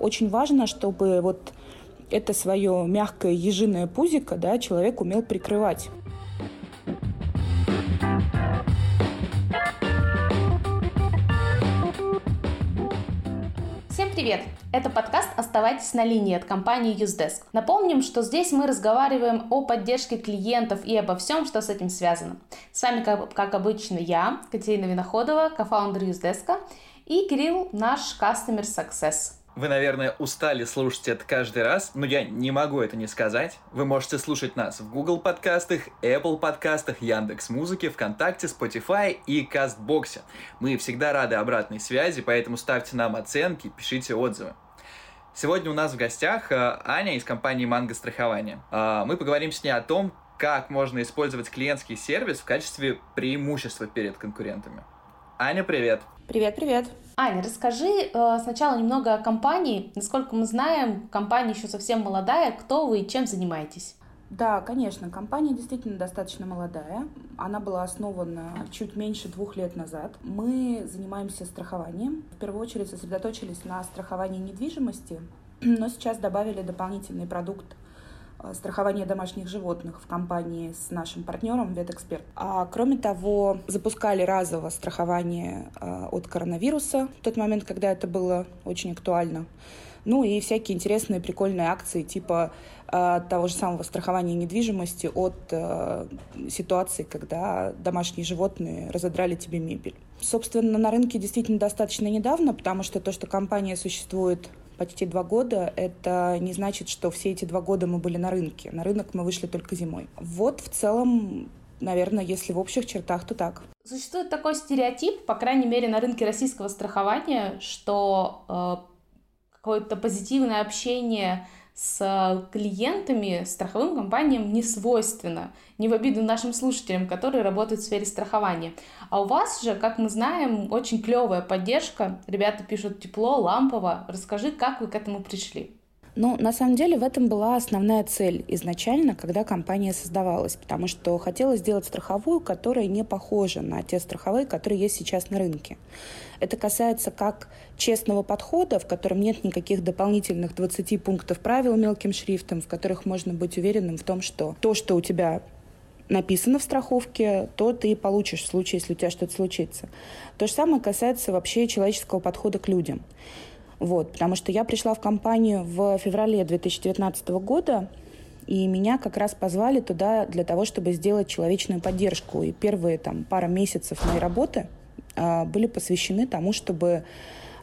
очень важно, чтобы вот это свое мягкое ежиное пузико да, человек умел прикрывать. Всем привет! Это подкаст «Оставайтесь на линии» от компании Usedesk. Напомним, что здесь мы разговариваем о поддержке клиентов и обо всем, что с этим связано. С вами, как, как обычно, я, Катерина Виноходова, кофаундер Usedesk, и Кирилл, наш Customer Success. Вы, наверное, устали слушать это каждый раз, но я не могу это не сказать. Вы можете слушать нас в Google подкастах, Apple подкастах, Яндекс Музыке, ВКонтакте, Spotify и Кастбоксе. Мы всегда рады обратной связи, поэтому ставьте нам оценки, пишите отзывы. Сегодня у нас в гостях э, Аня из компании Манго Страхование. Э, мы поговорим с ней о том, как можно использовать клиентский сервис в качестве преимущества перед конкурентами. Аня, привет! Привет, привет! Аня, расскажи э, сначала немного о компании. Насколько мы знаем, компания еще совсем молодая. Кто вы и чем занимаетесь? Да, конечно, компания действительно достаточно молодая. Она была основана чуть меньше двух лет назад. Мы занимаемся страхованием. В первую очередь сосредоточились на страховании недвижимости, но сейчас добавили дополнительный продукт Э, страхования домашних животных в компании с нашим партнером Ветэксперт. А кроме того, запускали разово страхование э, от коронавируса в тот момент, когда это было очень актуально. Ну и всякие интересные, прикольные акции типа э, того же самого страхования недвижимости от э, ситуации, когда домашние животные разодрали тебе мебель. Собственно, на рынке действительно достаточно недавно, потому что то, что компания существует почти два года, это не значит, что все эти два года мы были на рынке. На рынок мы вышли только зимой. Вот в целом Наверное, если в общих чертах, то так. Существует такой стереотип, по крайней мере, на рынке российского страхования, что э, какое-то позитивное общение с клиентами страховым компаниям не свойственно. Не в обиду нашим слушателям, которые работают в сфере страхования. А у вас же, как мы знаем, очень клевая поддержка. Ребята пишут тепло, лампово. Расскажи, как вы к этому пришли? Ну, на самом деле, в этом была основная цель изначально, когда компания создавалась, потому что хотелось сделать страховую, которая не похожа на те страховые, которые есть сейчас на рынке. Это касается как честного подхода, в котором нет никаких дополнительных 20 пунктов правил мелким шрифтом, в которых можно быть уверенным в том, что то, что у тебя написано в страховке, то ты получишь в случае, если у тебя что-то случится. То же самое касается вообще человеческого подхода к людям. Вот, потому что я пришла в компанию в феврале 2019 года, и меня как раз позвали туда для того, чтобы сделать человечную поддержку. И первые там пара месяцев моей работы а, были посвящены тому, чтобы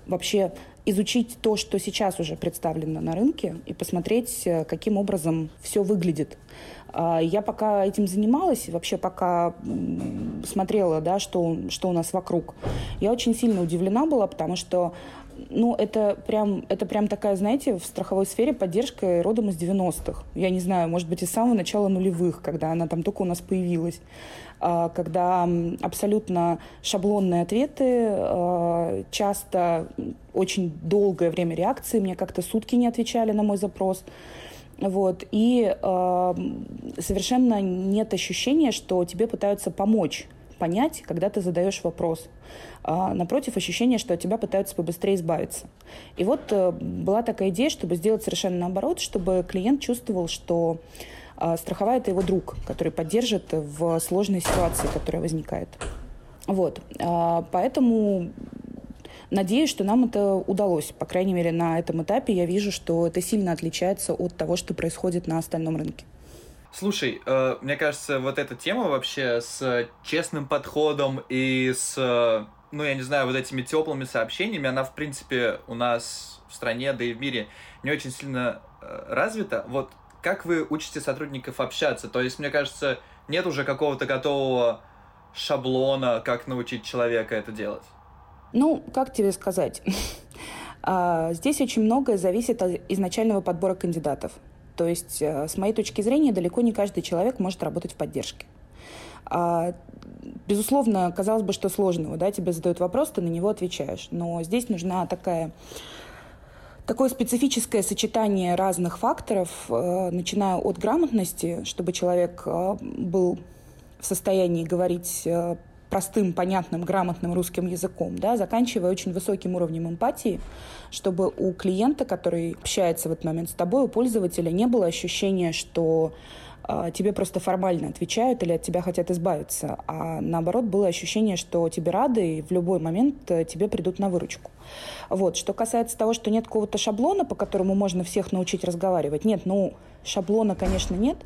вообще изучить то, что сейчас уже представлено на рынке, и посмотреть, э, каким образом все выглядит. А, я пока этим занималась, вообще пока смотрела, да, что, что у нас вокруг, я очень сильно удивлена была, потому что ну, это прям, это прям такая, знаете, в страховой сфере поддержка родом из 90-х. Я не знаю, может быть, из самого начала нулевых, когда она там только у нас появилась. А, когда абсолютно шаблонные ответы, а, часто очень долгое время реакции, мне как-то сутки не отвечали на мой запрос. Вот. И э, совершенно нет ощущения, что тебе пытаются помочь понять, когда ты задаешь вопрос. А, напротив, ощущение, что от тебя пытаются побыстрее избавиться. И вот э, была такая идея, чтобы сделать совершенно наоборот, чтобы клиент чувствовал, что а, страховая – это его друг, который поддержит в сложной ситуации, которая возникает. Вот. А, поэтому Надеюсь, что нам это удалось. По крайней мере, на этом этапе я вижу, что это сильно отличается от того, что происходит на остальном рынке. Слушай, э, мне кажется, вот эта тема вообще с честным подходом и с, э, ну, я не знаю, вот этими теплыми сообщениями, она, в принципе, у нас в стране, да и в мире не очень сильно э, развита. Вот как вы учите сотрудников общаться? То есть, мне кажется, нет уже какого-то готового шаблона, как научить человека это делать. Ну, как тебе сказать? А, здесь очень многое зависит от изначального подбора кандидатов. То есть, э, с моей точки зрения, далеко не каждый человек может работать в поддержке. А, безусловно, казалось бы, что сложного, да, тебе задают вопрос, ты на него отвечаешь. Но здесь нужна такая такое специфическое сочетание разных факторов, э, начиная от грамотности, чтобы человек э, был в состоянии говорить простым, понятным, грамотным русским языком, да, заканчивая очень высоким уровнем эмпатии, чтобы у клиента, который общается в этот момент с тобой, у пользователя не было ощущения, что тебе просто формально отвечают или от тебя хотят избавиться, а наоборот было ощущение, что тебе рады и в любой момент э, тебе придут на выручку. Вот. Что касается того, что нет какого-то шаблона, по которому можно всех научить разговаривать, нет, ну, шаблона, конечно, нет,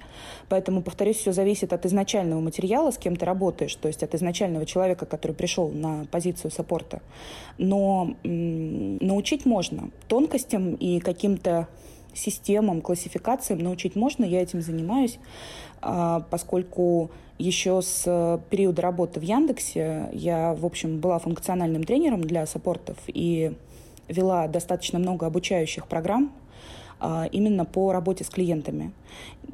поэтому, повторюсь, все зависит от изначального материала, с кем ты работаешь, то есть от изначального человека, который пришел на позицию саппорта. Но м- научить можно тонкостям и каким-то системам, классификациям научить можно, я этим занимаюсь, а, поскольку еще с периода работы в Яндексе я, в общем, была функциональным тренером для саппортов и вела достаточно много обучающих программ а, именно по работе с клиентами.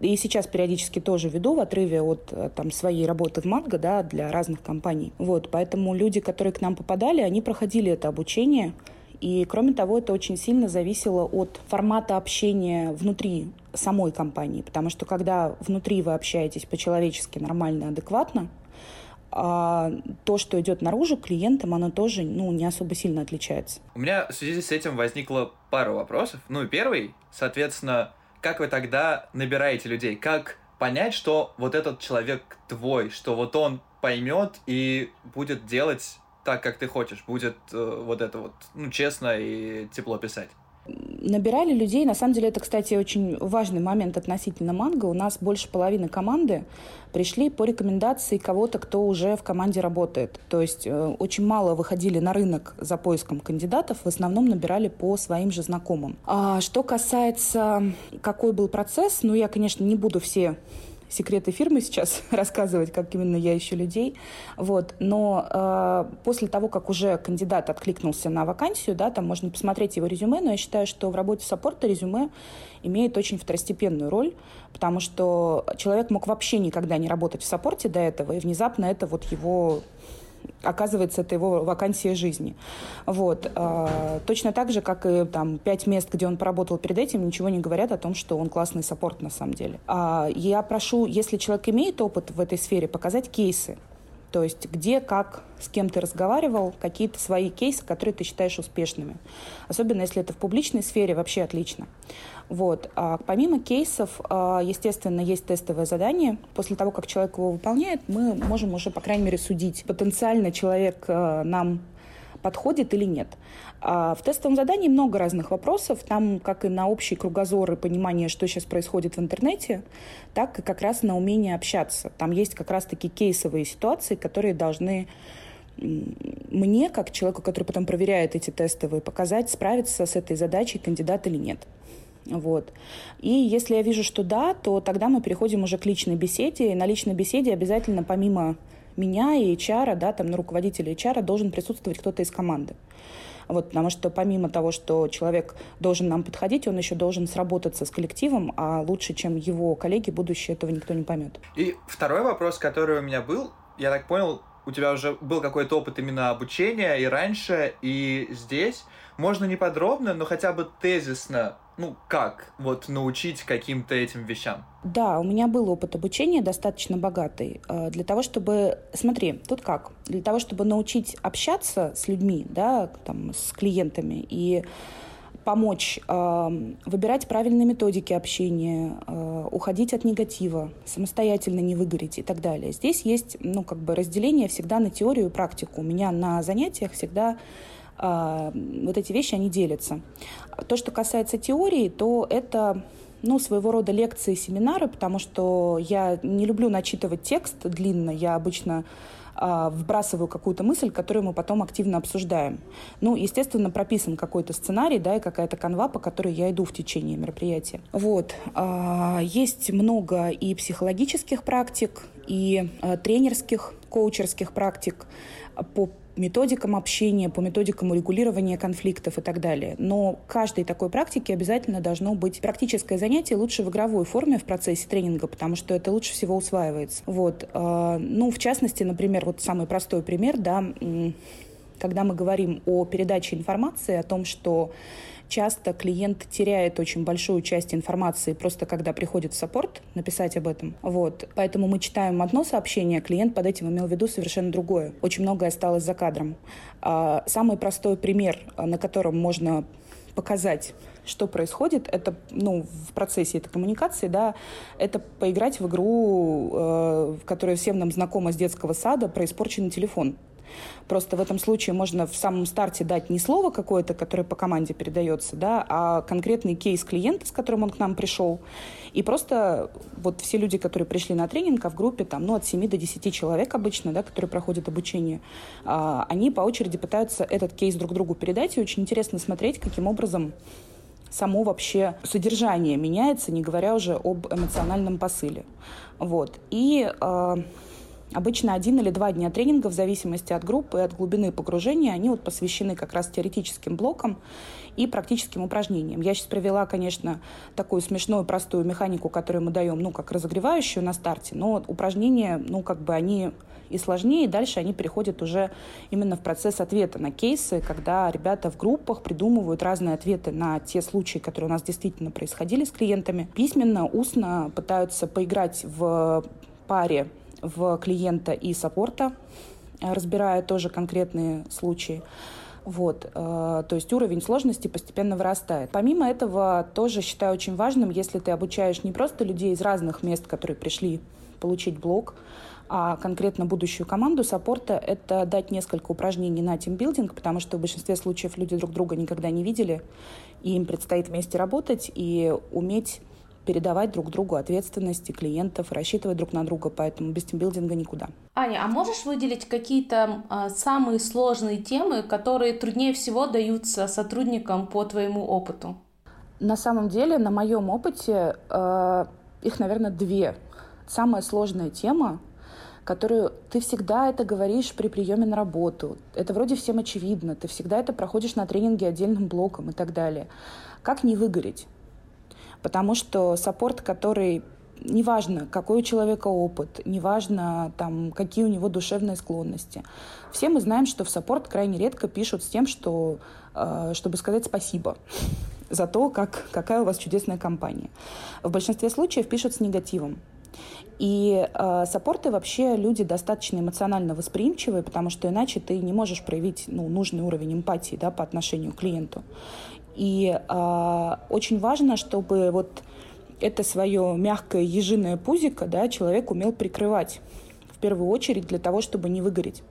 И сейчас периодически тоже веду в отрыве от там, своей работы в Матго да, для разных компаний. Вот, поэтому люди, которые к нам попадали, они проходили это обучение. И, кроме того, это очень сильно зависело от формата общения внутри самой компании. Потому что когда внутри вы общаетесь по-человечески, нормально, адекватно, а то, что идет наружу клиентам, оно тоже ну, не особо сильно отличается. У меня в связи с этим возникло пару вопросов. Ну первый, соответственно, как вы тогда набираете людей? Как понять, что вот этот человек твой, что вот он поймет и будет делать так, как ты хочешь, будет э, вот это вот, ну, честно и тепло писать? Набирали людей. На самом деле, это, кстати, очень важный момент относительно манго. У нас больше половины команды пришли по рекомендации кого-то, кто уже в команде работает. То есть э, очень мало выходили на рынок за поиском кандидатов, в основном набирали по своим же знакомым. А что касается, какой был процесс, ну, я, конечно, не буду все секреты фирмы сейчас рассказывать, как именно я ищу людей. Вот. Но э, после того, как уже кандидат откликнулся на вакансию, да, там можно посмотреть его резюме, но я считаю, что в работе саппорта резюме имеет очень второстепенную роль, потому что человек мог вообще никогда не работать в саппорте до этого, и внезапно это вот его оказывается, это его вакансия жизни. Вот. А, точно так же, как и там пять мест, где он поработал перед этим, ничего не говорят о том, что он классный саппорт на самом деле. А, я прошу, если человек имеет опыт в этой сфере, показать кейсы. То есть где, как, с кем ты разговаривал, какие-то свои кейсы, которые ты считаешь успешными. Особенно если это в публичной сфере, вообще отлично. Вот. А помимо кейсов, а, естественно, есть тестовое задание. После того, как человек его выполняет, мы можем уже, по крайней мере, судить, потенциально человек а, нам подходит или нет. А в тестовом задании много разных вопросов. Там как и на общий кругозор и понимание, что сейчас происходит в интернете, так и как раз на умение общаться. Там есть как раз-таки кейсовые ситуации, которые должны мне, как человеку, который потом проверяет эти тестовые, показать, справиться с этой задачей кандидат или нет. Вот. И если я вижу, что да, то тогда мы переходим уже к личной беседе. И на личной беседе обязательно помимо меня и HR, да, там, на руководителя HR должен присутствовать кто-то из команды. Вот, потому что помимо того, что человек должен нам подходить, он еще должен сработаться с коллективом, а лучше, чем его коллеги, будущее этого никто не поймет. И второй вопрос, который у меня был, я так понял, у тебя уже был какой-то опыт именно обучения и раньше, и здесь. Можно не подробно, но хотя бы тезисно ну, как вот научить каким-то этим вещам? Да, у меня был опыт обучения достаточно богатый. Э, для того, чтобы... Смотри, тут как? Для того, чтобы научить общаться с людьми, да, там, с клиентами и помочь э, выбирать правильные методики общения, э, уходить от негатива, самостоятельно не выгореть и так далее. Здесь есть, ну, как бы разделение всегда на теорию и практику. У меня на занятиях всегда э, вот эти вещи, они делятся. То, что касается теории, то это ну, своего рода лекции, семинары, потому что я не люблю начитывать текст длинно, я обычно вбрасываю какую-то мысль, которую мы потом активно обсуждаем. Ну, естественно, прописан какой-то сценарий, да, и какая-то канва, по которой я иду в течение мероприятия. Вот. Э, есть много и психологических практик, и э, тренерских, коучерских практик по методикам общения, по методикам урегулирования конфликтов и так далее. Но каждой такой практике обязательно должно быть практическое занятие, лучше в игровой форме в процессе тренинга, потому что это лучше всего усваивается. Вот. А, ну, в частности, например, вот самый простой пример, да, когда мы говорим о передаче информации, о том, что часто клиент теряет очень большую часть информации просто когда приходит в саппорт написать об этом. Вот. Поэтому мы читаем одно сообщение, а клиент под этим имел в виду совершенно другое. Очень многое осталось за кадром. А, самый простой пример, на котором можно показать, что происходит, это, ну, в процессе этой коммуникации, да, это поиграть в игру, э, которая всем нам знакома с детского сада, про испорченный телефон. Просто в этом случае можно в самом старте дать не слово какое-то, которое по команде передается, да, а конкретный кейс клиента, с которым он к нам пришел. И просто вот все люди, которые пришли на тренинг, а в группе там, ну, от 7 до 10 человек обычно, да, которые проходят обучение, а, они по очереди пытаются этот кейс друг другу передать. И очень интересно смотреть, каким образом само вообще содержание меняется, не говоря уже об эмоциональном посыле. Вот. И э, Обычно один или два дня тренинга, в зависимости от группы и от глубины погружения, они вот посвящены как раз теоретическим блокам и практическим упражнениям. Я сейчас привела, конечно, такую смешную, простую механику, которую мы даем, ну, как разогревающую на старте, но упражнения, ну, как бы они и сложнее, и дальше они переходят уже именно в процесс ответа на кейсы, когда ребята в группах придумывают разные ответы на те случаи, которые у нас действительно происходили с клиентами. Письменно, устно пытаются поиграть в паре в клиента и саппорта, э, разбирая тоже конкретные случаи. Вот, э, то есть уровень сложности постепенно вырастает. Помимо этого, тоже считаю очень важным, если ты обучаешь не просто людей из разных мест, которые пришли получить блок, а конкретно будущую команду саппорта — это дать несколько упражнений на тимбилдинг, потому что в большинстве случаев люди друг друга никогда не видели, и им предстоит вместе работать и уметь передавать друг другу ответственности клиентов, рассчитывать друг на друга, поэтому без тимбилдинга никуда. Аня, а можешь выделить какие-то э, самые сложные темы, которые труднее всего даются сотрудникам по твоему опыту? На самом деле, на моем опыте э, их, наверное, две. Самая сложная тема, которую ты всегда это говоришь при приеме на работу. Это вроде всем очевидно. Ты всегда это проходишь на тренинге отдельным блоком и так далее. Как не выгореть? Потому что саппорт, который неважно, какой у человека опыт, неважно, там, какие у него душевные склонности. Все мы знаем, что в саппорт крайне редко пишут с тем, что, э, чтобы сказать спасибо за то, как, какая у вас чудесная компания. В большинстве случаев пишут с негативом. И э, саппорты вообще люди достаточно эмоционально восприимчивые, потому что иначе ты не можешь проявить ну, нужный уровень эмпатии да, по отношению к клиенту. И э, очень важно, чтобы вот это свое мягкое ежиное пузико да, человек умел прикрывать в первую очередь для того, чтобы не выгореть.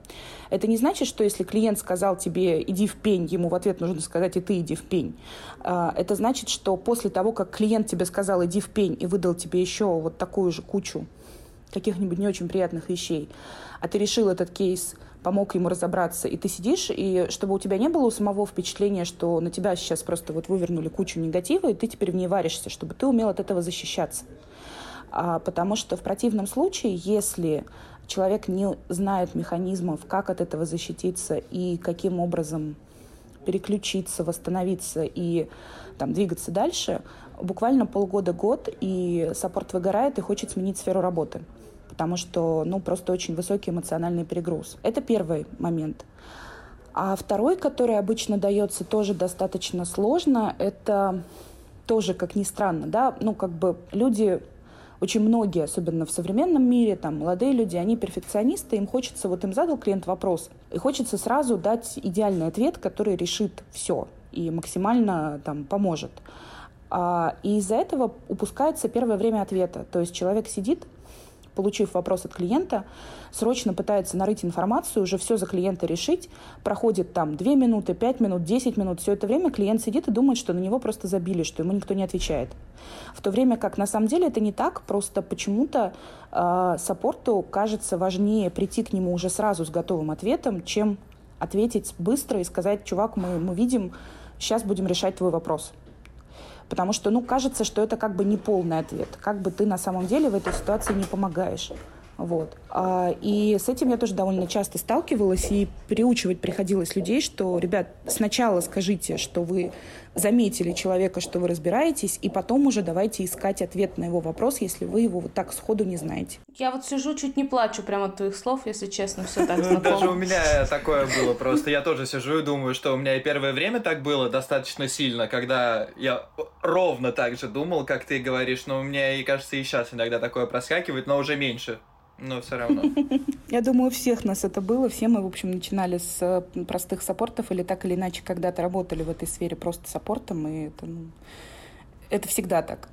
Это не значит, что если клиент сказал тебе «иди в пень», ему в ответ нужно сказать «и ты иди в пень». А, это значит, что после того, как клиент тебе сказал «иди в пень» и выдал тебе еще вот такую же кучу каких-нибудь не очень приятных вещей, а ты решил этот кейс – помог ему разобраться, и ты сидишь, и чтобы у тебя не было у самого впечатления, что на тебя сейчас просто вот вывернули кучу негатива, и ты теперь в ней варишься, чтобы ты умел от этого защищаться. А, потому что в противном случае, если человек не знает механизмов, как от этого защититься и каким образом переключиться, восстановиться и там, двигаться дальше, буквально полгода-год, и саппорт выгорает и хочет сменить сферу работы потому что, ну, просто очень высокий эмоциональный перегруз. Это первый момент. А второй, который обычно дается тоже достаточно сложно, это тоже, как ни странно, да, ну, как бы люди очень многие, особенно в современном мире, там, молодые люди, они перфекционисты, им хочется, вот им задал клиент вопрос, и хочется сразу дать идеальный ответ, который решит все и максимально там поможет. А, и из-за этого упускается первое время ответа. То есть человек сидит, получив вопрос от клиента, срочно пытается нарыть информацию, уже все за клиента решить, проходит там 2 минуты, 5 минут, 10 минут, все это время клиент сидит и думает, что на него просто забили, что ему никто не отвечает. В то время как на самом деле это не так, просто почему-то э, саппорту кажется важнее прийти к нему уже сразу с готовым ответом, чем ответить быстро и сказать, чувак, мы, мы видим, сейчас будем решать твой вопрос. Потому что, ну, кажется, что это как бы не полный ответ. Как бы ты на самом деле в этой ситуации не помогаешь. Вот. А, и с этим я тоже довольно часто сталкивалась, и переучивать приходилось людей, что, ребят, сначала скажите, что вы заметили человека, что вы разбираетесь, и потом уже давайте искать ответ на его вопрос, если вы его вот так сходу не знаете. Я вот сижу, чуть не плачу прямо от твоих слов, если честно, все так знакомо. Даже у меня такое было просто. Я тоже сижу и думаю, что у меня и первое время так было достаточно сильно, когда я ровно так же думал, как ты говоришь, но у меня, и кажется, и сейчас иногда такое проскакивает, но уже меньше. Но все равно. Я думаю, у всех нас это было. Все мы, в общем, начинали с э, простых саппортов или так или иначе когда-то работали в этой сфере просто саппортом, и это, ну, это всегда так.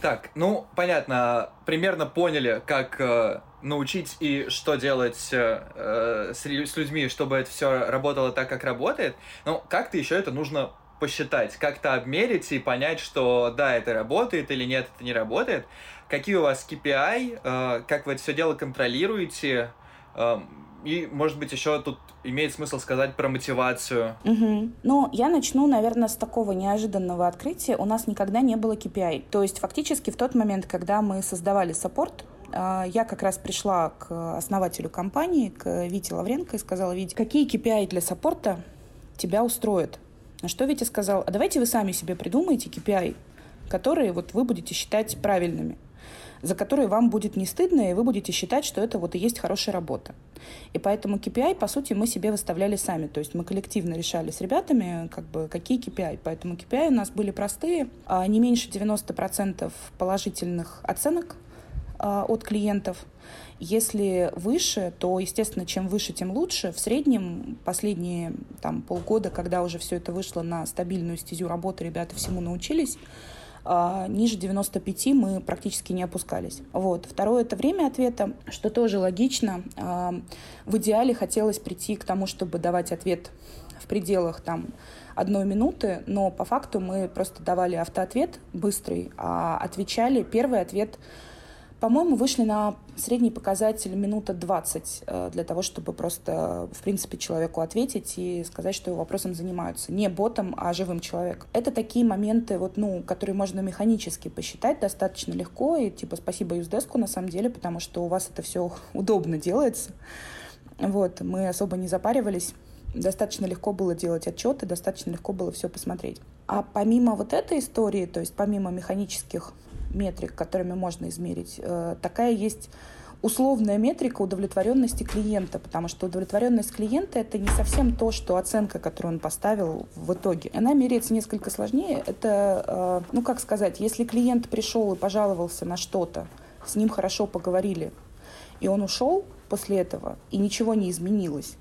Так, ну, понятно, примерно поняли, как э, научить и что делать э, с, с людьми, чтобы это все работало так, как работает. Но как-то еще это нужно посчитать, как-то обмерить и понять, что да, это работает или нет, это не работает. Какие у вас KPI, э, как вы это все дело контролируете, э, и, может быть, еще тут имеет смысл сказать про мотивацию. Угу. Ну, я начну, наверное, с такого неожиданного открытия. У нас никогда не было KPI. То есть, фактически, в тот момент, когда мы создавали саппорт, а, я как раз пришла к основателю компании, к Вите Лавренко, и сказала, Витя, какие KPI для саппорта тебя устроят? На что Витя сказал, а давайте вы сами себе придумаете KPI, которые вот вы будете считать правильными за которые вам будет не стыдно, и вы будете считать, что это вот и есть хорошая работа. И поэтому KPI, по сути, мы себе выставляли сами. То есть мы коллективно решали с ребятами, как бы, какие KPI. Поэтому KPI у нас были простые. А не меньше 90% положительных оценок а, от клиентов. Если выше, то, естественно, чем выше, тем лучше. В среднем последние там, полгода, когда уже все это вышло на стабильную стезю работы, ребята всему научились, а, ниже 95 мы практически не опускались. Вот. Второе – это время ответа, что тоже логично. А, в идеале хотелось прийти к тому, чтобы давать ответ в пределах там, одной минуты, но по факту мы просто давали автоответ быстрый, а отвечали первый ответ – по-моему, вышли на средний показатель минута 20 э, для того, чтобы просто, в принципе, человеку ответить и сказать, что его вопросом занимаются. Не ботом, а живым человеком. Это такие моменты, вот, ну, которые можно механически посчитать достаточно легко. И типа спасибо Юздеску на самом деле, потому что у вас это все удобно делается. Вот, мы особо не запаривались достаточно легко было делать отчеты, достаточно легко было все посмотреть. А помимо вот этой истории, то есть помимо механических метрик, которыми можно измерить. Э, такая есть условная метрика удовлетворенности клиента, потому что удовлетворенность клиента это не совсем то, что оценка, которую он поставил в итоге. Она меряется несколько сложнее. Это, э, ну как сказать, если клиент пришел и пожаловался на что-то, с ним хорошо поговорили, и он ушел после этого, и ничего не изменилось,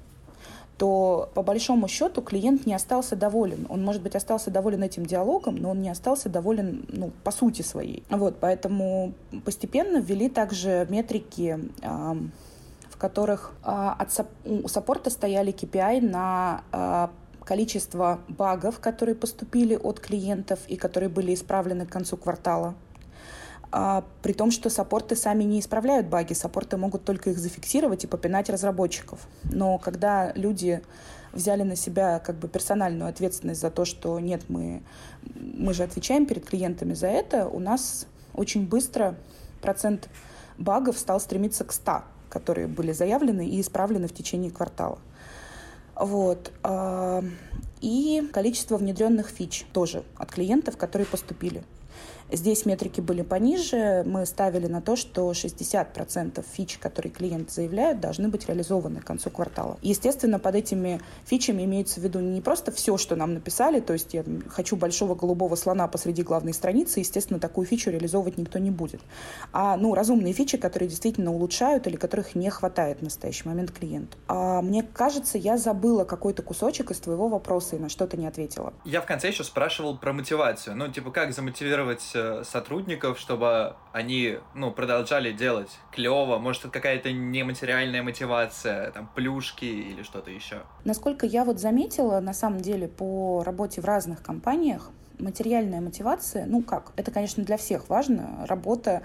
то по большому счету клиент не остался доволен. Он, может быть, остался доволен этим диалогом, но он не остался доволен ну, по сути своей. Вот, поэтому постепенно ввели также метрики, э, в которых э, от у саппорта стояли KPI на э, количество багов, которые поступили от клиентов и которые были исправлены к концу квартала а, при том, что саппорты сами не исправляют баги, саппорты могут только их зафиксировать и попинать разработчиков. Но когда люди взяли на себя как бы персональную ответственность за то, что нет, мы, мы же отвечаем перед клиентами за это, у нас очень быстро процент багов стал стремиться к 100, которые были заявлены и исправлены в течение квартала. Вот. А, и количество внедренных фич тоже от клиентов, которые поступили. Здесь метрики были пониже. Мы ставили на то, что 60% фич, которые клиент заявляет, должны быть реализованы к концу квартала. Естественно, под этими фичами имеется в виду не просто все, что нам написали, то есть я хочу большого голубого слона посреди главной страницы, естественно, такую фичу реализовывать никто не будет. А ну, разумные фичи, которые действительно улучшают или которых не хватает в настоящий момент клиенту. А мне кажется, я забыла какой-то кусочек из твоего вопроса и на что-то не ответила. Я в конце еще спрашивал про мотивацию. Ну, типа, как замотивировать Э, сотрудников, чтобы они, ну, продолжали делать клево? Может, это какая-то нематериальная мотивация, там, плюшки или что-то еще? Насколько я вот заметила, на самом деле, по работе в разных компаниях, материальная мотивация, ну как, это, конечно, для всех важно. Работа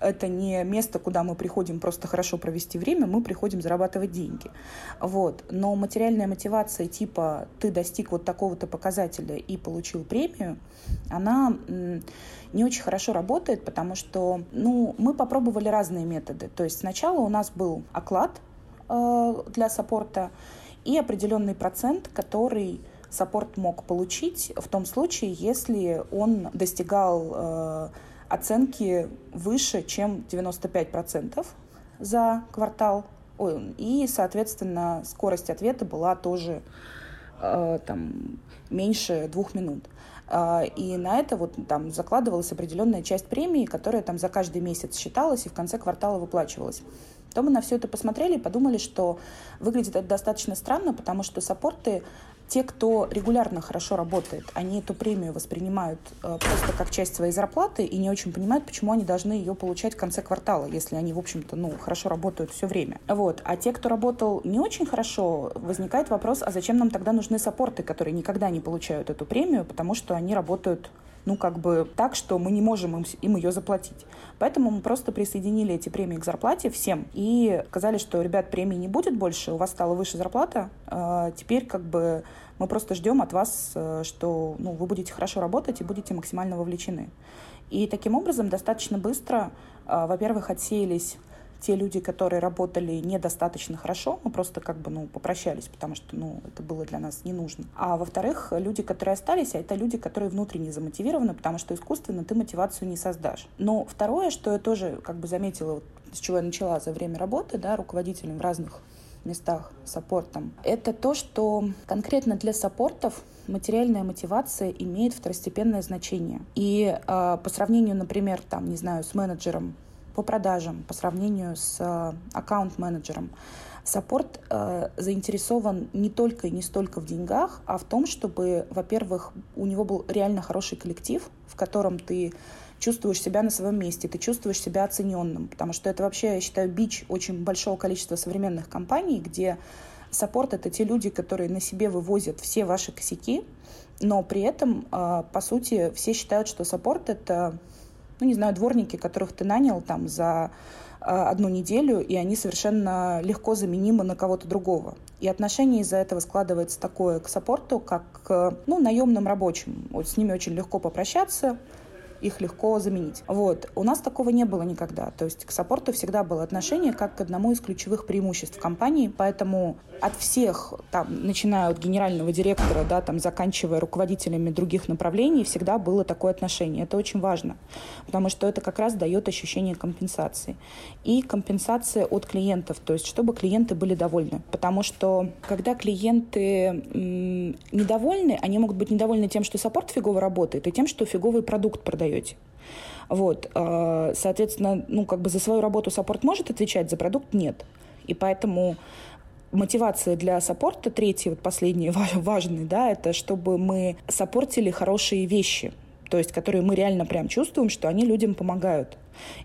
это не место, куда мы приходим просто хорошо провести время, мы приходим зарабатывать деньги. Вот. Но материальная мотивация типа «ты достиг вот такого-то показателя и получил премию», она не очень хорошо работает, потому что ну, мы попробовали разные методы. То есть сначала у нас был оклад э, для саппорта и определенный процент, который саппорт мог получить в том случае, если он достигал э, оценки выше, чем 95%. за квартал, и, соответственно, скорость ответа была тоже э, там, меньше двух минут. Э, и на это вот там закладывалась определенная часть премии, которая там за каждый месяц считалась и в конце квартала выплачивалась. То мы на все это посмотрели и подумали, что выглядит это достаточно странно, потому что саппорты те, кто регулярно хорошо работает, они эту премию воспринимают э, просто как часть своей зарплаты и не очень понимают, почему они должны ее получать в конце квартала, если они, в общем-то, ну, хорошо работают все время. Вот. А те, кто работал не очень хорошо, возникает вопрос, а зачем нам тогда нужны саппорты, которые никогда не получают эту премию, потому что они работают ну, как бы так, что мы не можем им, им ее заплатить. Поэтому мы просто присоединили эти премии к зарплате всем и сказали, что, ребят, премии не будет больше, у вас стала выше зарплата, э, теперь как бы мы просто ждем от вас, э, что ну, вы будете хорошо работать и будете максимально вовлечены. И таким образом достаточно быстро, э, во-первых, отсеялись те люди, которые работали недостаточно хорошо, мы просто как бы, ну, попрощались, потому что, ну, это было для нас не нужно. А во-вторых, люди, которые остались, а это люди, которые внутренне замотивированы, потому что искусственно ты мотивацию не создашь. Но второе, что я тоже как бы заметила, вот, с чего я начала за время работы, да, руководителем в разных местах саппортом, это то, что конкретно для саппортов материальная мотивация имеет второстепенное значение. И э, по сравнению, например, там, не знаю, с менеджером по продажам по сравнению с э, аккаунт-менеджером. Саппорт э, заинтересован не только и не столько в деньгах, а в том, чтобы, во-первых, у него был реально хороший коллектив, в котором ты чувствуешь себя на своем месте, ты чувствуешь себя оцененным, потому что это вообще, я считаю, бич очень большого количества современных компаний, где саппорт — это те люди, которые на себе вывозят все ваши косяки, но при этом, э, по сути, все считают, что саппорт — это ну, не знаю, дворники, которых ты нанял там за а, одну неделю, и они совершенно легко заменимы на кого-то другого. И отношение из-за этого складывается такое к саппорту, как к ну, наемным рабочим. Вот с ними очень легко попрощаться, их легко заменить. Вот. У нас такого не было никогда. То есть к саппорту всегда было отношение как к одному из ключевых преимуществ компании, поэтому от всех, там, начиная от генерального директора, да, там, заканчивая руководителями других направлений, всегда было такое отношение. Это очень важно, потому что это как раз дает ощущение компенсации. И компенсация от клиентов, то есть чтобы клиенты были довольны. Потому что когда клиенты м- недовольны, они могут быть недовольны тем, что саппорт фигово работает, и тем, что фиговый продукт продаете. Вот, а, соответственно, ну, как бы за свою работу саппорт может отвечать, за продукт нет. И поэтому мотивация для саппорта, третий, вот последний важный, да, это чтобы мы саппортили хорошие вещи, то есть которые мы реально прям чувствуем, что они людям помогают.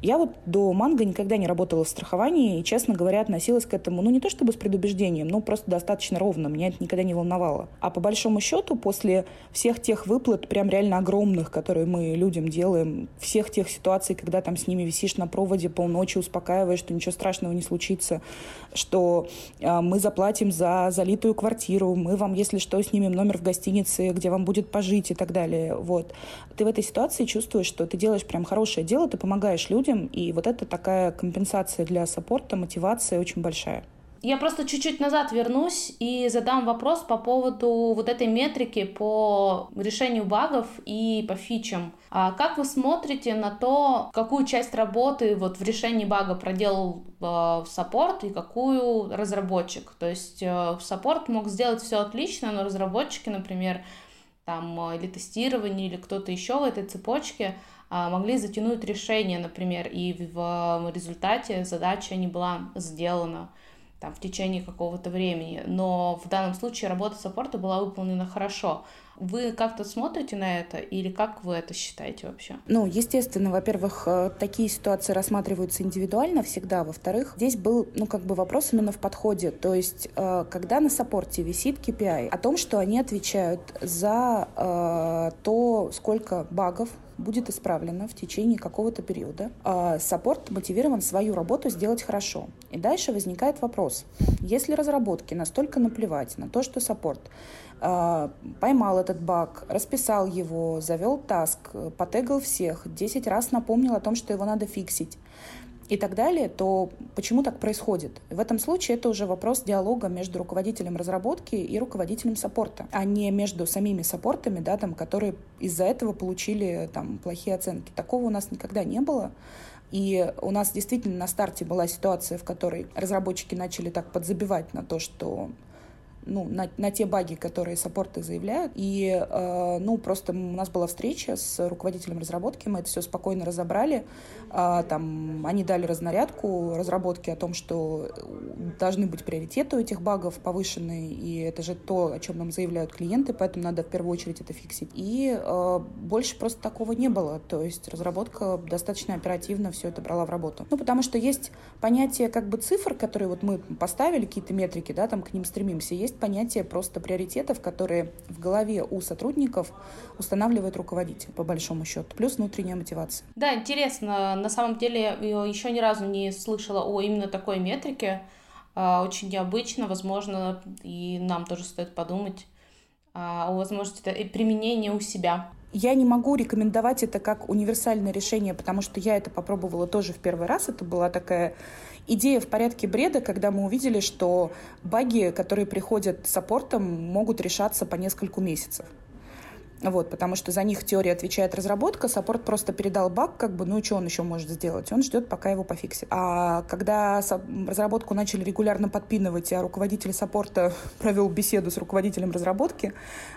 Я вот до манго никогда не работала в страховании и, честно говоря, относилась к этому, ну, не то чтобы с предубеждением, но просто достаточно ровно. Меня это никогда не волновало. А по большому счету, после всех тех выплат, прям реально огромных, которые мы людям делаем, всех тех ситуаций, когда там с ними висишь на проводе полночи, успокаиваешь, что ничего страшного не случится, что э, мы заплатим за залитую квартиру, мы вам, если что, снимем номер в гостинице, где вам будет пожить и так далее. Вот. Ты в этой ситуации чувствуешь, что ты делаешь прям хорошее дело, ты помогаешь помогаешь людям, и вот это такая компенсация для саппорта, мотивация очень большая. Я просто чуть-чуть назад вернусь и задам вопрос по поводу вот этой метрики по решению багов и по фичам. А как вы смотрите на то, какую часть работы вот в решении бага проделал э, саппорт и какую разработчик? То есть э, саппорт мог сделать все отлично, но разработчики, например, там э, или тестирование, или кто-то еще в этой цепочке могли затянуть решение, например, и в результате задача не была сделана там, в течение какого-то времени. Но в данном случае работа саппорта была выполнена хорошо. Вы как-то смотрите на это или как вы это считаете вообще? Ну, естественно, во-первых, э, такие ситуации рассматриваются индивидуально всегда. Во-вторых, здесь был, ну, как бы вопрос именно в подходе. То есть, э, когда на саппорте висит KPI о том, что они отвечают за э, то, сколько багов будет исправлено в течение какого-то периода. А саппорт мотивирован свою работу сделать хорошо. И дальше возникает вопрос. Если разработки настолько наплевать на то, что саппорт а, поймал этот баг, расписал его, завел таск, потэгал всех, 10 раз напомнил о том, что его надо фиксить, и так далее, то почему так происходит? В этом случае это уже вопрос диалога между руководителем разработки и руководителем саппорта, а не между самими саппортами, да, там, которые из-за этого получили там, плохие оценки. Такого у нас никогда не было. И у нас действительно на старте была ситуация, в которой разработчики начали так подзабивать на то, что ну, на, на те баги, которые саппорты заявляют. И, э, ну, просто у нас была встреча с руководителем разработки, мы это все спокойно разобрали. Э, там они дали разнарядку разработки о том, что должны быть приоритеты у этих багов повышенные, и это же то, о чем нам заявляют клиенты, поэтому надо в первую очередь это фиксить. И э, больше просто такого не было. То есть разработка достаточно оперативно все это брала в работу. Ну, потому что есть понятие как бы цифр, которые вот мы поставили, какие-то метрики, да, там к ним стремимся. Есть есть понятие просто приоритетов, которые в голове у сотрудников устанавливает руководитель, по большому счету, плюс внутренняя мотивация. Да, интересно. На самом деле я еще ни разу не слышала о именно такой метрике. А, очень необычно, возможно, и нам тоже стоит подумать о возможности применения у себя. Я не могу рекомендовать это как универсальное решение, потому что я это попробовала тоже в первый раз. Это была такая идея в порядке бреда, когда мы увидели, что баги, которые приходят с саппортом, могут решаться по нескольку месяцев. Вот, потому что за них теория отвечает разработка, саппорт просто передал баг, как бы, ну что он еще может сделать? Он ждет, пока его пофиксит. А когда разработку начали регулярно подпинывать, а руководитель саппорта провел беседу с руководителем разработки,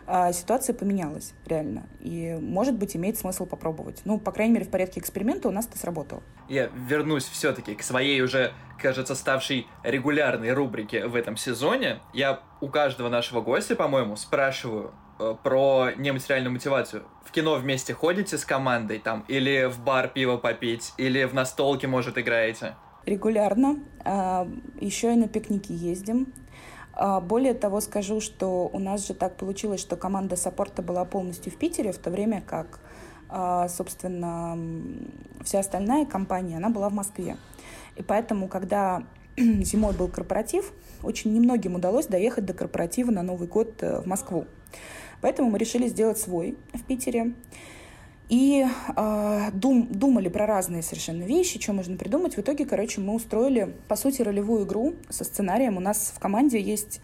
а, ситуация поменялась реально. И, может быть, имеет смысл попробовать. Ну, по крайней мере, в порядке эксперимента у нас это сработало. Я вернусь все-таки к своей уже, кажется, ставшей регулярной рубрике в этом сезоне. Я у каждого нашего гостя, по-моему, спрашиваю, Э, про нематериальную мотивацию. В кино вместе ходите с командой там, или в бар пиво попить, или в настолке, может, играете? Регулярно. А, Еще и на пикники ездим. А, более того, скажу, что у нас же так получилось, что команда саппорта была полностью в Питере, в то время как, а, собственно, вся остальная компания, она была в Москве. И поэтому, когда зимой был корпоратив, очень немногим удалось доехать до корпоратива на Новый год э, в Москву. Поэтому мы решили сделать свой в Питере. И э, дум, думали про разные совершенно вещи, что можно придумать. В итоге, короче, мы устроили, по сути, ролевую игру со сценарием. У нас в команде есть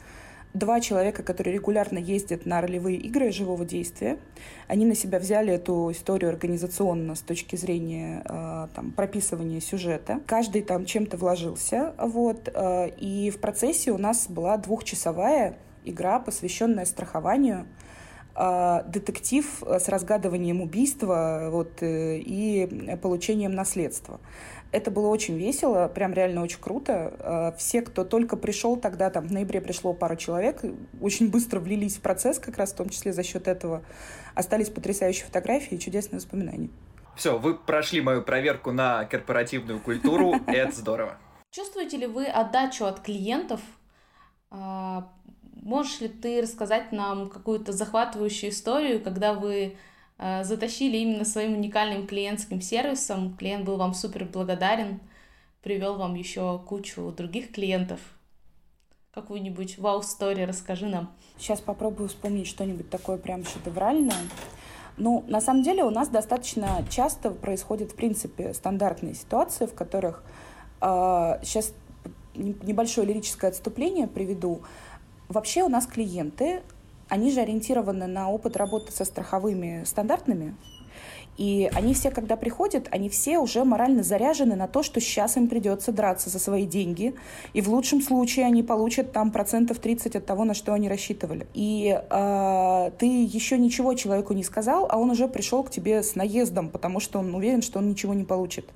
два человека, которые регулярно ездят на ролевые игры живого действия. Они на себя взяли эту историю организационно с точки зрения э, там, прописывания сюжета. Каждый там чем-то вложился. Вот, э, и в процессе у нас была двухчасовая игра, посвященная страхованию а, детектив с разгадыванием убийства вот, э, и получением наследства. Это было очень весело, прям реально очень круто. А, все, кто только пришел тогда, там в ноябре пришло пара человек, очень быстро влились в процесс, как раз в том числе за счет этого. Остались потрясающие фотографии и чудесные воспоминания. Все, вы прошли мою проверку на корпоративную культуру, это здорово. Чувствуете ли вы отдачу от клиентов а, Можешь ли ты рассказать нам какую-то захватывающую историю, когда вы э, затащили именно своим уникальным клиентским сервисом, клиент был вам супер благодарен, привел вам еще кучу других клиентов? Какую-нибудь вау-стори расскажи нам. Сейчас попробую вспомнить что-нибудь такое прям шедевральное. Ну, на самом деле у нас достаточно часто происходят, в принципе, стандартные ситуации, в которых э, сейчас небольшое лирическое отступление приведу. Вообще у нас клиенты, они же ориентированы на опыт работы со страховыми стандартными, и они все, когда приходят, они все уже морально заряжены на то, что сейчас им придется драться за свои деньги. И в лучшем случае они получат там процентов 30 от того, на что они рассчитывали. И э, ты еще ничего человеку не сказал, а он уже пришел к тебе с наездом, потому что он уверен, что он ничего не получит.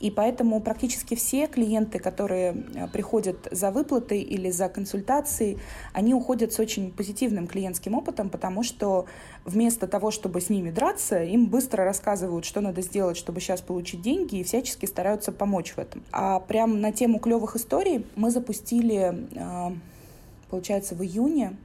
И поэтому практически все клиенты, которые э, приходят за выплатой или за консультацией, они уходят с очень позитивным клиентским опытом, потому что вместо того, чтобы с ними драться, им быстро рассказывают, что надо сделать, чтобы сейчас получить деньги, и всячески стараются помочь в этом. А прям на тему клевых историй мы запустили, э, получается, в июне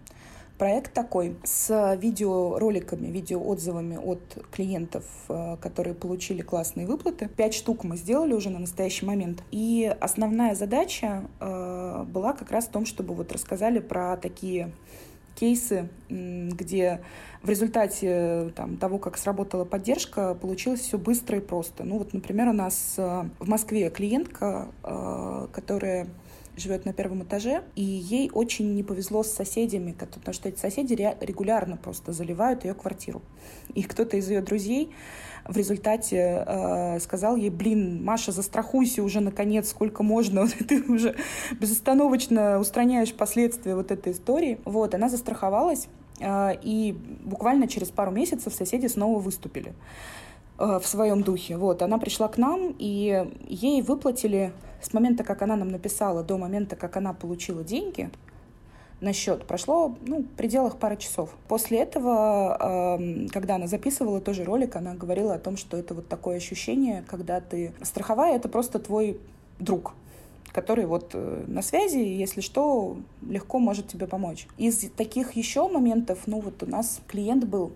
проект такой с видеороликами, видеоотзывами от клиентов, э, которые получили классные выплаты. Пять штук мы сделали уже на настоящий момент. И основная задача э, была как раз в том, чтобы вот рассказали про такие кейсы, где в результате там, того, как сработала поддержка, получилось все быстро и просто. Ну вот, например, у нас э, в Москве клиентка, которая живет на первом этаже, и ей очень не повезло с соседями, потому что эти соседи регулярно просто заливают ее квартиру. И кто-то из ее друзей в результате э, сказал ей, блин, Маша, застрахуйся уже наконец, сколько можно, ты уже безостановочно устраняешь последствия вот этой истории. Вот, она застраховалась, э, и буквально через пару месяцев соседи снова выступили в своем духе. Вот, она пришла к нам, и ей выплатили с момента, как она нам написала, до момента, как она получила деньги, на счет. Прошло ну, в пределах пары часов. После этого, э, когда она записывала тоже ролик, она говорила о том, что это вот такое ощущение, когда ты страховая, это просто твой друг, который вот э, на связи, если что, легко может тебе помочь. Из таких еще моментов, ну вот у нас клиент был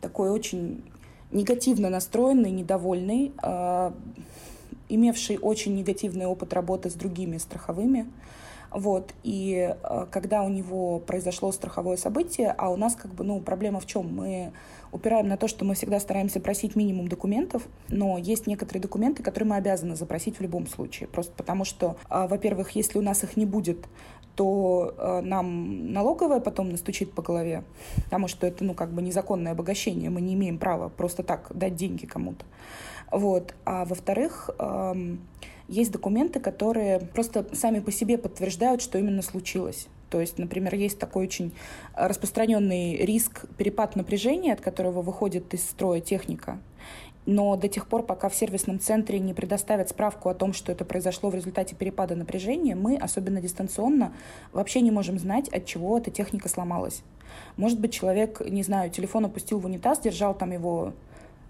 такой очень негативно настроенный, недовольный, э, имевший очень негативный опыт работы с другими страховыми. Вот. И э, когда у него произошло страховое событие, а у нас как бы, ну, проблема в чем? Мы упираем на то, что мы всегда стараемся просить минимум документов, но есть некоторые документы, которые мы обязаны запросить в любом случае. Просто потому что, э, во-первых, если у нас их не будет, то э, нам налоговая потом настучит по голове, потому что это, ну, как бы незаконное обогащение, мы не имеем права просто так дать деньги кому-то. Вот. А во-вторых, эм, есть документы, которые просто сами по себе подтверждают, что именно случилось. То есть, например, есть такой очень распространенный риск перепад напряжения, от которого выходит из строя техника. Но до тех пор, пока в сервисном центре не предоставят справку о том, что это произошло в результате перепада напряжения, мы, особенно дистанционно, вообще не можем знать, от чего эта техника сломалась. Может быть, человек, не знаю, телефон опустил в унитаз, держал там его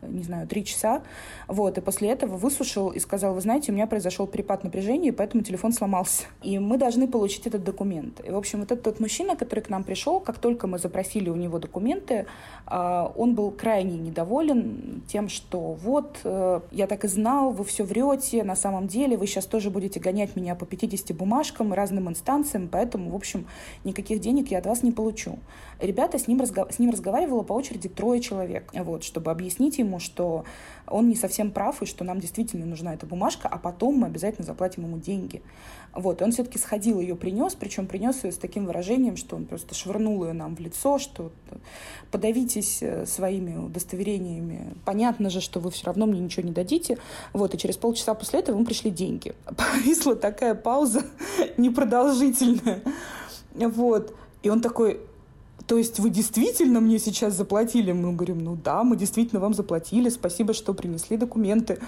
не знаю, три часа, вот, и после этого высушил и сказал, вы знаете, у меня произошел перепад напряжения, и поэтому телефон сломался. И мы должны получить этот документ. И, в общем, вот этот тот мужчина, который к нам пришел, как только мы запросили у него документы, а, он был крайне недоволен тем, что вот, э, я так и знал, вы все врете, на самом деле вы сейчас тоже будете гонять меня по 50 бумажкам, разным инстанциям, поэтому, в общем, никаких денег я от вас не получу. Ребята, с ним, разго... с ним разговаривало по очереди трое человек, вот, чтобы объяснить ему, что он не совсем прав, и что нам действительно нужна эта бумажка, а потом мы обязательно заплатим ему деньги. Вот, и он все-таки сходил, ее принес, причем принес ее с таким выражением, что он просто швырнул ее нам в лицо, что подавитесь э, своими удостоверениями. Понятно же, что вы все равно мне ничего не дадите. Вот, и через полчаса после этого ему пришли деньги. Повисла такая пауза непродолжительная. Вот. И он такой, то есть вы действительно мне сейчас заплатили? Мы говорим, ну да, мы действительно вам заплатили, спасибо, что принесли документы.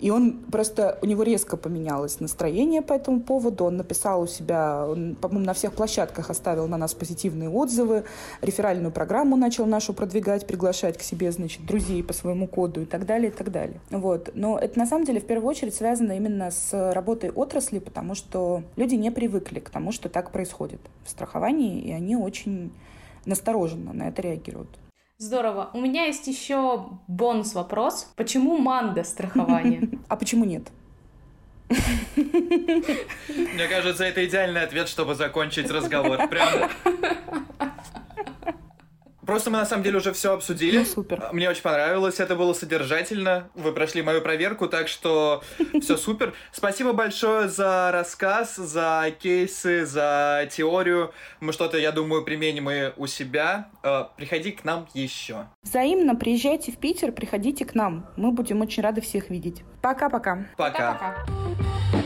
И он просто, у него резко поменялось настроение по этому поводу. Он написал у себя, по-моему, на всех площадках оставил на нас позитивные отзывы, реферальную программу начал нашу продвигать, приглашать к себе, значит, друзей по своему коду и так далее, и так далее. Вот. Но это на самом деле в первую очередь связано именно с работой отрасли, потому что люди не привыкли к тому, что так происходит в страховании, и они очень настороженно на это реагируют. Здорово. У меня есть еще бонус вопрос. Почему манго страхование? А почему нет? Мне кажется, это идеальный ответ, чтобы закончить разговор. Прям Просто мы на самом деле уже все обсудили. Ну, супер. Мне очень понравилось, это было содержательно. Вы прошли мою проверку, так что все супер. Спасибо большое за рассказ, за кейсы, за теорию. Мы что-то, я думаю, применим и у себя. Э, приходи к нам еще. Взаимно приезжайте в Питер, приходите к нам. Мы будем очень рады всех видеть. Пока-пока. Пока. Пока-пока.